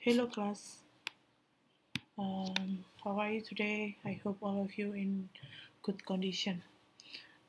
Hello class. Um, how are you today? I hope all of you in good condition.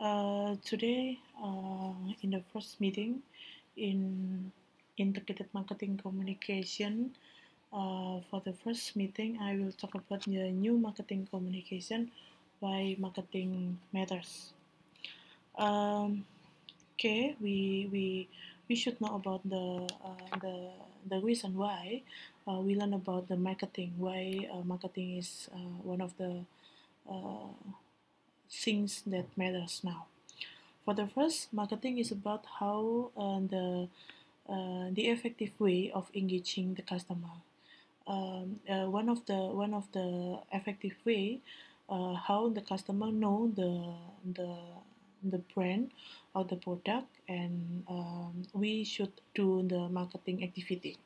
Uh, today, uh, in the first meeting in integrated marketing communication, uh, for the first meeting, I will talk about the new marketing communication, why marketing matters. Um, okay, we we we should know about the uh, the the reason why uh, we learn about the marketing why uh, marketing is uh, one of the uh, things that matters now. For the first marketing is about how uh, the the effective way of engaging the customer. Um, one of the one of the effective way how the customer know the the the brand or the product and um, we should do the marketing activity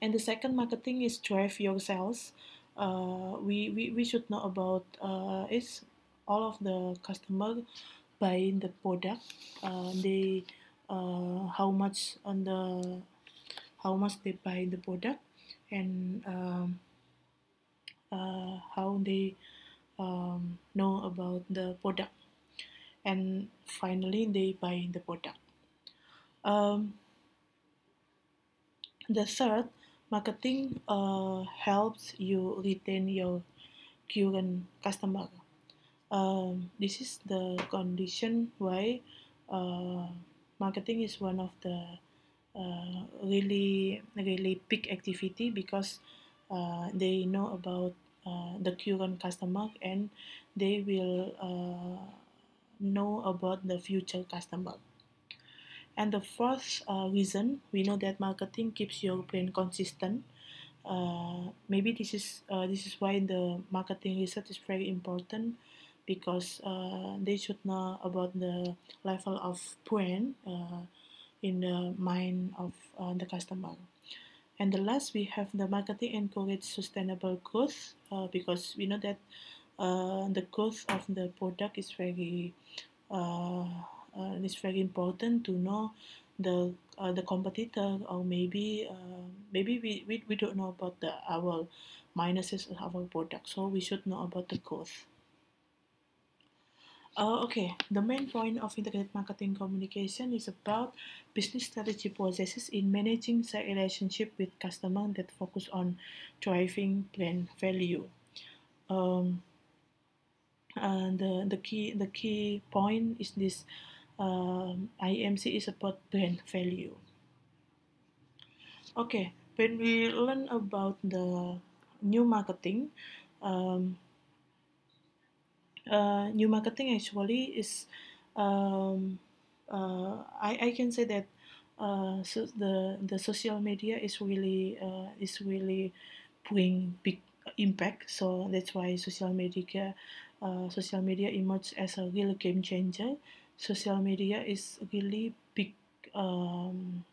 and the second marketing is drive your sales uh, we, we, we should know about uh, is all of the customer buying the product uh, they uh, how much on the how much they buy the product and um, uh, how they um, know about the product and finally they buy the product. Um, the third, marketing uh, helps you retain your current customer. Um, this is the condition why uh, marketing is one of the uh, really really big activity because uh, they know about uh, the current customer and they will uh, know about the future customer. And the fourth uh, reason, we know that marketing keeps your brand consistent. Uh, maybe this is uh, this is why the marketing research is very important because uh, they should know about the level of brand uh, in the mind of uh, the customer. And the last, we have the marketing encourage sustainable growth because we know that the growth of the product is very uh, it's very important to know the uh, the competitor or maybe uh, maybe we, we, we don't know about the our minuses of our product so we should know about the cost uh, okay, the main point of integrated marketing communication is about business strategy processes in managing the relationship with customer that focus on driving brand value. Um, and the, the key the key point is this um, IMC is about brand value. Okay, when we learn about the new marketing, um, uh, new marketing actually is um, uh, I, I can say that uh, so the the social media is really uh, is really bring big impact so that's why social media uh, social media emerged as a real game changer. Social media is really big, um,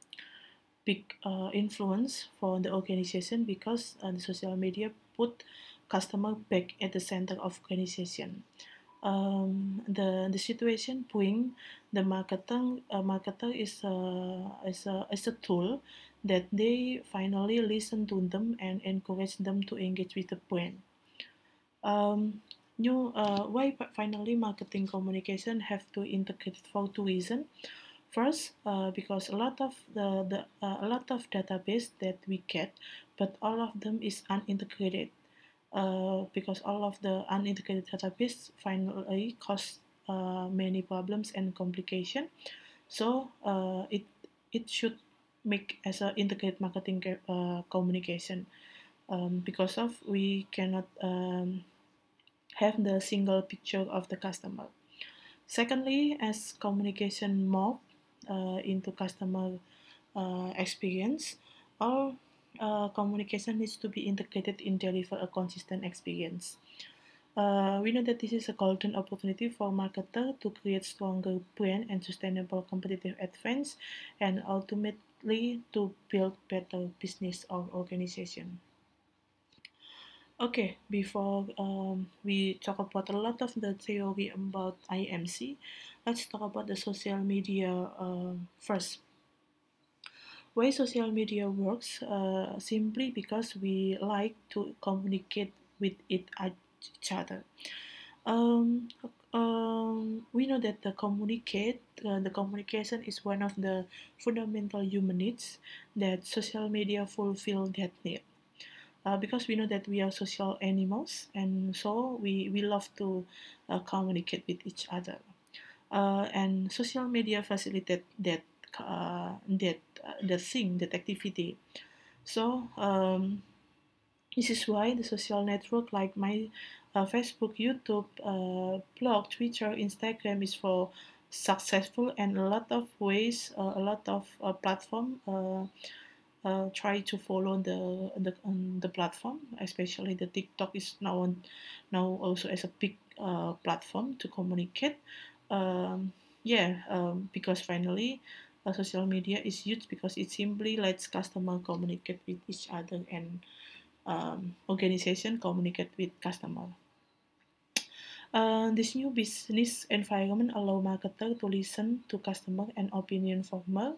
big uh, influence for the organization because uh, the social media put customer back at the center of organization. Um, the the situation bring the marketer uh, marketer is a is a is a tool that they finally listen to them and encourage them to engage with the brand. Um, new uh, why finally marketing communication have to integrate for reasons. First uh, because a lot of the, the uh, a lot of database that we get but all of them is unintegrated. Uh, because all of the unintegrated database finally cause uh, many problems and complication. So uh, it it should make as an integrated marketing uh, communication. Um, because of we cannot um, have the single picture of the customer. Secondly, as communication move uh, into customer uh, experience, all uh, communication needs to be integrated in deliver a consistent experience. Uh, we know that this is a golden opportunity for marketer to create stronger brand and sustainable competitive advance and ultimately to build better business or organization. Okay, before um, we talk about a lot of the theory about IMC, let's talk about the social media uh, first. why social media works uh, simply because we like to communicate with it, each other. Um, um, we know that the communicate uh, the communication is one of the fundamental human needs that social media fulfill that need uh, because we know that we are social animals and so we, we love to uh, communicate with each other. Uh, and social media facilitate that uh, that uh, the thing that activity. So um, this is why the social network like my uh, Facebook, YouTube, blog, Twitter, Instagram is for successful and a lot of ways, a lot of platform uh, try to follow the the um, the platform, especially the TikTok is now on, now also as a big uh, platform to communicate. Um, yeah, um, because finally, uh, social media is used because it simply lets customer communicate with each other and um, organization communicate with customer. Uh, this new business environment allow marketer to listen to customer and opinion former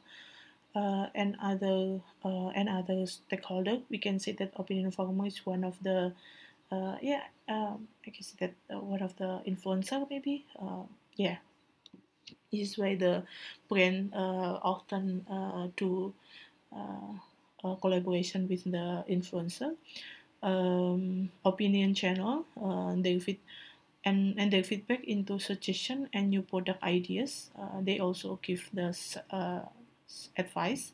uh, and other uh, and other stakeholder. We can say that opinion former is one of the uh, yeah um, I can say that uh, one of the influencer maybe uh, yeah. Is why the brand uh, often uh, do collaboration with the influencer um, opinion channel uh, they fit and and their feedback into suggestion and new product ideas uh, they also give the uh, advice.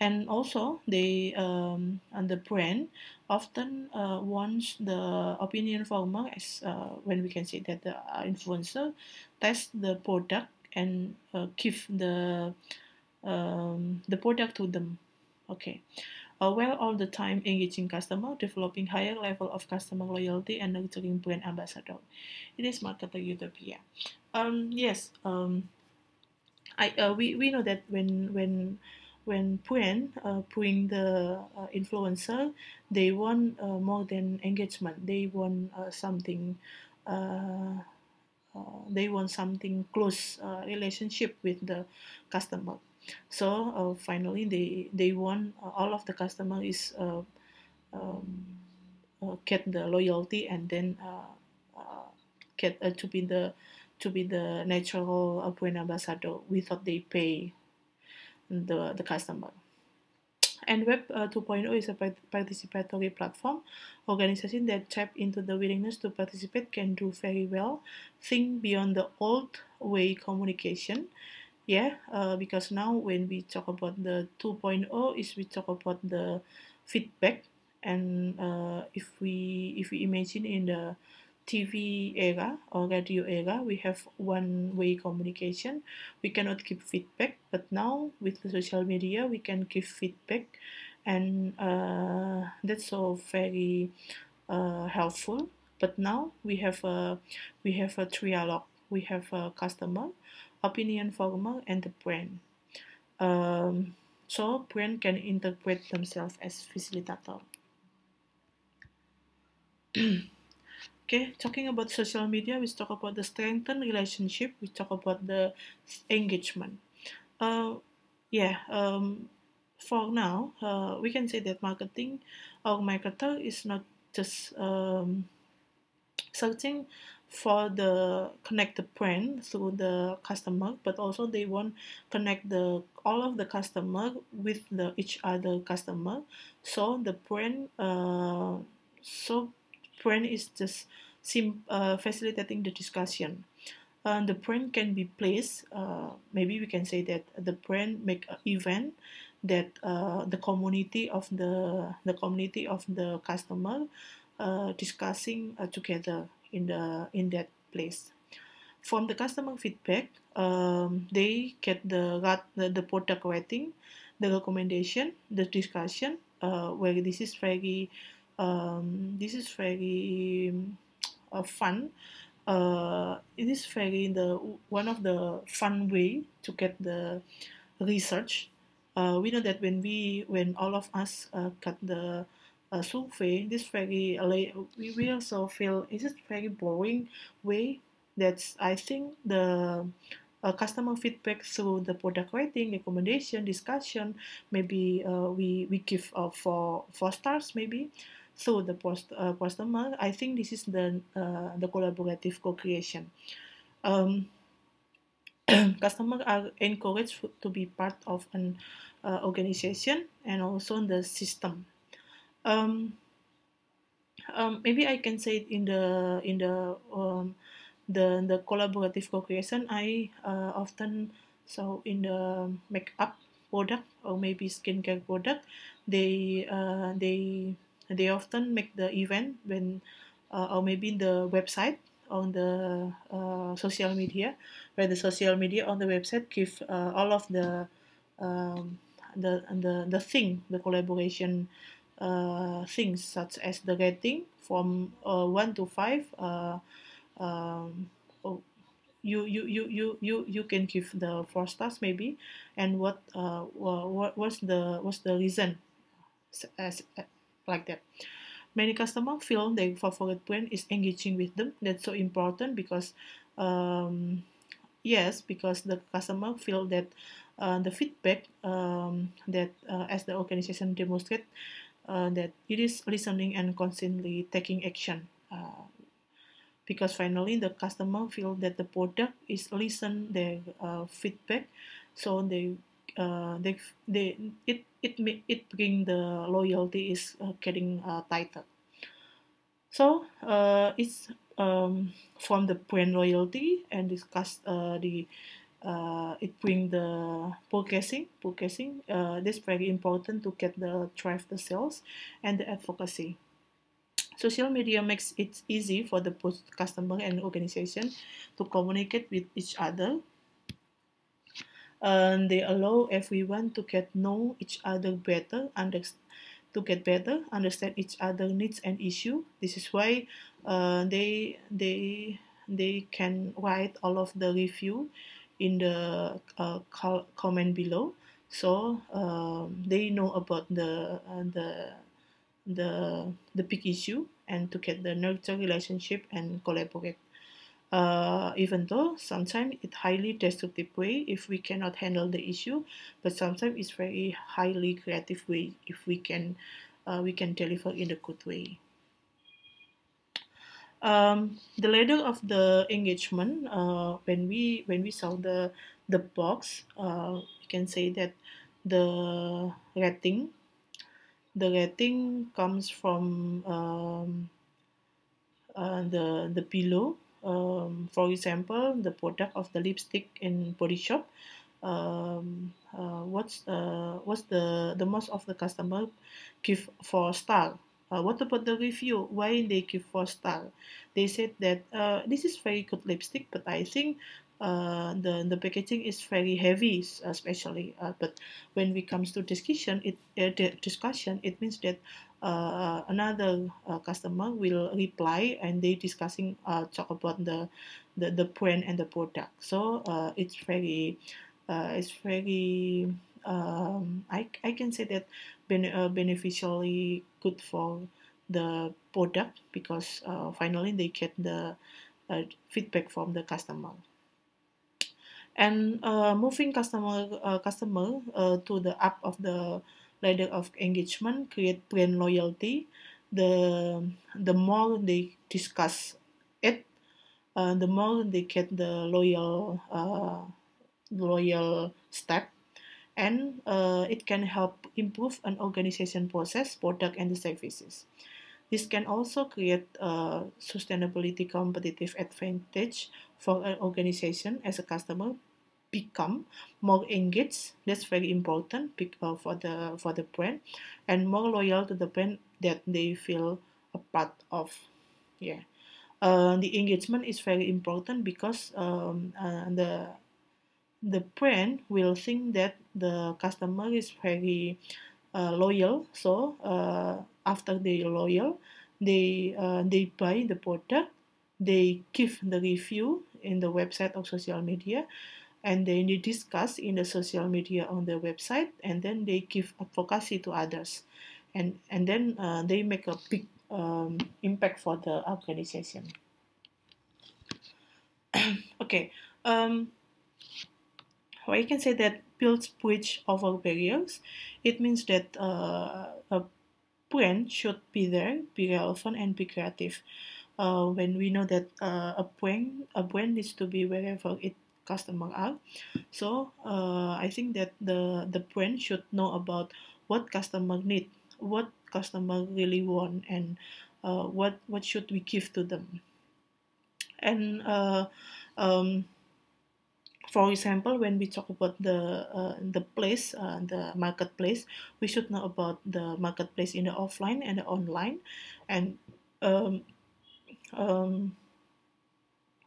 And also they um, and the brand often uh, wants the opinion former as uh, when we can say that the uh, influencer test the product and uh, give the um, the product to them. Okay. Uh, while all the time engaging customer developing higher level of customer loyalty and nurturing brand ambassador. It is marketer utopia. Um yes um I uh, we, we know that when when when brand uh, bring the uh, influencer they want uh, more than engagement. They want uh, something uh, uh, they want something close relationship with the customer. So finally they they want all of the customer is um, get the loyalty and then get to be the to be the natural brand ambassador without they pay the the customer and Web uh, 2.0 is a participatory platform. Organizations that tap into the willingness to participate can do very well. Think beyond the old way communication. Yeah, uh, because now when we talk about the 2.0 is we talk about the feedback and uh, if we if we imagine in the TV era or radio era, we have one way communication. We cannot give feedback, but now with the social media, we can give feedback, and uh, that's so very uh, helpful. But now we have a we have a trialogue. We have a customer, opinion former, and the brand. Um, so brand can interpret themselves as facilitator. Okay, talking about social media, we talk about the strengthened relationship. We talk about the engagement. Uh, yeah. Um, for now, uh, we can say that marketing or marketer is not just um, searching for the connect the brand through the customer, but also they want connect the all of the customer with the each other customer. So the brand, uh, so brand is just sim- uh, facilitating the discussion. Uh, the brand can be placed. Uh, maybe we can say that the brand make an event that uh, the community of the the community of the customer uh, discussing uh, together in the in that place. From the customer feedback, um, they get the, the the product rating, the recommendation, the discussion. Where this is very um, this is very uh, fun. Uh, it is very the one of the fun way to get the research. Uh, we know that when we when all of us uh, got the uh, survey, this very uh, we, we also feel is it very boring way. That's I think the uh, customer feedback through the product rating, recommendation, discussion. Maybe uh, we we give uh, four four stars maybe through the post uh. I think this is the uh, the collaborative co-creation. Um, customers are encouraged to be part of an uh, organization and also the system. Um, um, maybe I can say it in the in the um, the the collaborative co-creation. I uh, often so in the makeup product or maybe skincare product, they uh, they they often make the event when uh, or maybe the website on the uh, social media where the social media on the website give uh, all of the um, the the the thing the collaboration uh, things such as the rating from uh, one to five uh, um, oh, you, you you you you you can give the four stars maybe and what uh what what's the what's the reason? As, as like that. Many customers feel their favorite brand is engaging with them. That's so important because um, yes because the customer feel that uh, the feedback um, that uh, as the organization demonstrate uh, that it is listening and constantly taking action. Uh, because finally the customer feel that the product is listen their uh, feedback. So they uh, they they it it it bring the loyalty is uh, getting uh, tighter. So uh, it's um, from the brand loyalty and discuss uh, the uh, it bring the purchasing purchasing uh, that's very important to get the drive the sales and the advocacy. Social media makes it easy for the customer and organization to communicate with each other and they allow everyone to get know each other better to get better understand each other needs and issue. This is why uh, they they they can write all of the review in the uh, comment below. So um, they know about the uh, the the the big issue and to get the nurture relationship and collaborate uh, even though sometimes it's highly destructive way if we cannot handle the issue but sometimes it's very highly creative way if we can uh, we can deliver in a good way. Um, the ladder of the engagement uh, when we when we saw the the box uh, we can say that the rating the rating comes from um, uh, the the below um, for example the product of the lipstick in body shop um, uh, what's uh, what's the the most of the customer give for star uh, what about the review? Why they give four star they said that uh, this is very good lipstick but i think uh, the the packaging is very heavy especially uh, but when we comes to discussion it uh, discussion it means that uh, another uh, customer will reply and they discussing uh, talk about the, the the brand and the product. So uh, it's very uh, it's very um, I, I can say that ben- uh, beneficially good for the product because uh, finally they get the uh, feedback from the customer and uh, moving customer uh, customer uh, to the up of the ladder of engagement create brand loyalty the the more they discuss it uh, the more they get the loyal uh, loyal step. And uh, it can help improve an organization process product and the services. This can also create a sustainability competitive advantage for an organization as a customer become more engaged. That's very important uh, for the for the brand. And more loyal to the brand that they feel a part of. Yeah. Uh, the engagement is very important because um, uh, the the brand will think that the customer is very uh, loyal. So uh, after they loyal they uh, they buy the product. They give the review in the website or social media and then they discuss in the social media on the website and then they give advocacy to others and and then uh, they make a big um, impact for the organization okay um, I can say that builds bridge over barriers. It means that uh, a brand should be there, be relevant, and be creative. Uh, when we know that uh, a brand a brand needs to be wherever it customer are, so uh, I think that the the brand should know about what customer need, what customer really want, and uh, what what should we give to them. And uh, um, for example, when we talk about the uh, the place, uh, the marketplace, we should know about the marketplace in the offline and the online, and um, um,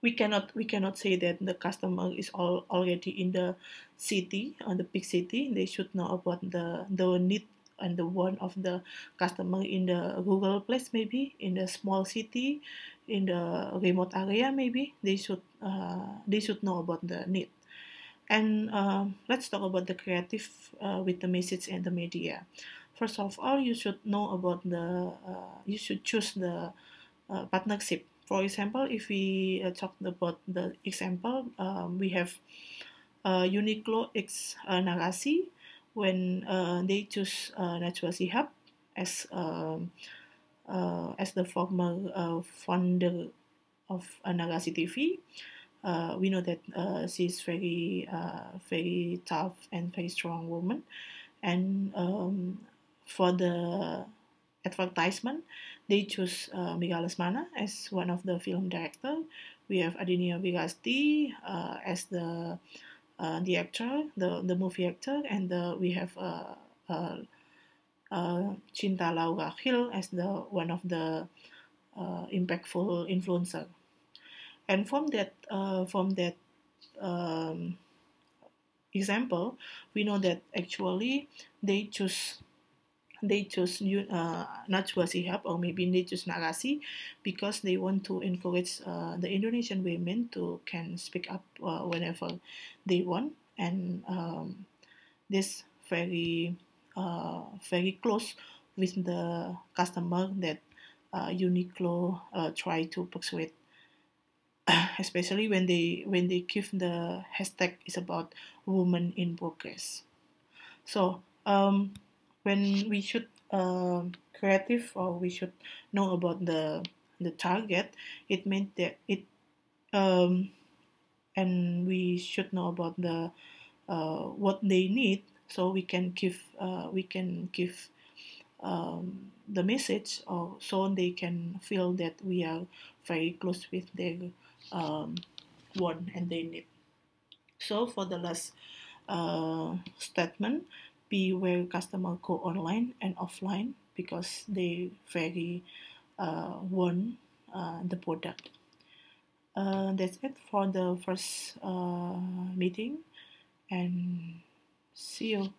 we cannot we cannot say that the customer is all already in the city on the big city. They should know about the the need and the want of the customer in the rural place maybe in the small city in the remote area maybe. They should uh, they should know about the need. And uh, let's talk about the creative uh, with the message and the media. First of all you should know about the uh, you should choose the uh, partnership for example if we uh, talk about the example um, we have Uniqlo X Narasi when they choose Najwa Shihab as um, uh, as the former uh, founder of Narasi TV, uh, we know that uh, she's very uh, very tough and very strong woman, and um, for the advertisement, they choose uh, Mega Lesmana as one of the film director. We have Adinia Wirasti uh, as the uh, the actor, the the movie actor, and the, we have uh, uh, uh, Cinta as the one of the uh, impactful influencer. And from that, uh, from that um, example, we know that actually they choose they choose uh, Najwa Shihab or maybe they choose Narasi because they want to encourage uh, the Indonesian women to can speak up uh, whenever they want. And um, this very uh, very close with the customer that uh, Uniqlo uh, try to persuade. Especially when they when they give the hashtag is about women in progress. So um, when we should uh, creative or we should know about the the target it meant that it um, and we should know about the uh, what they need so we can give uh, we can give um, the message or so they can feel that we are very close with their um, want and their need. So for the last uh, statement be where customer go online and offline because they very uh, want uh, the product uh, that's it for the first uh, meeting and See you.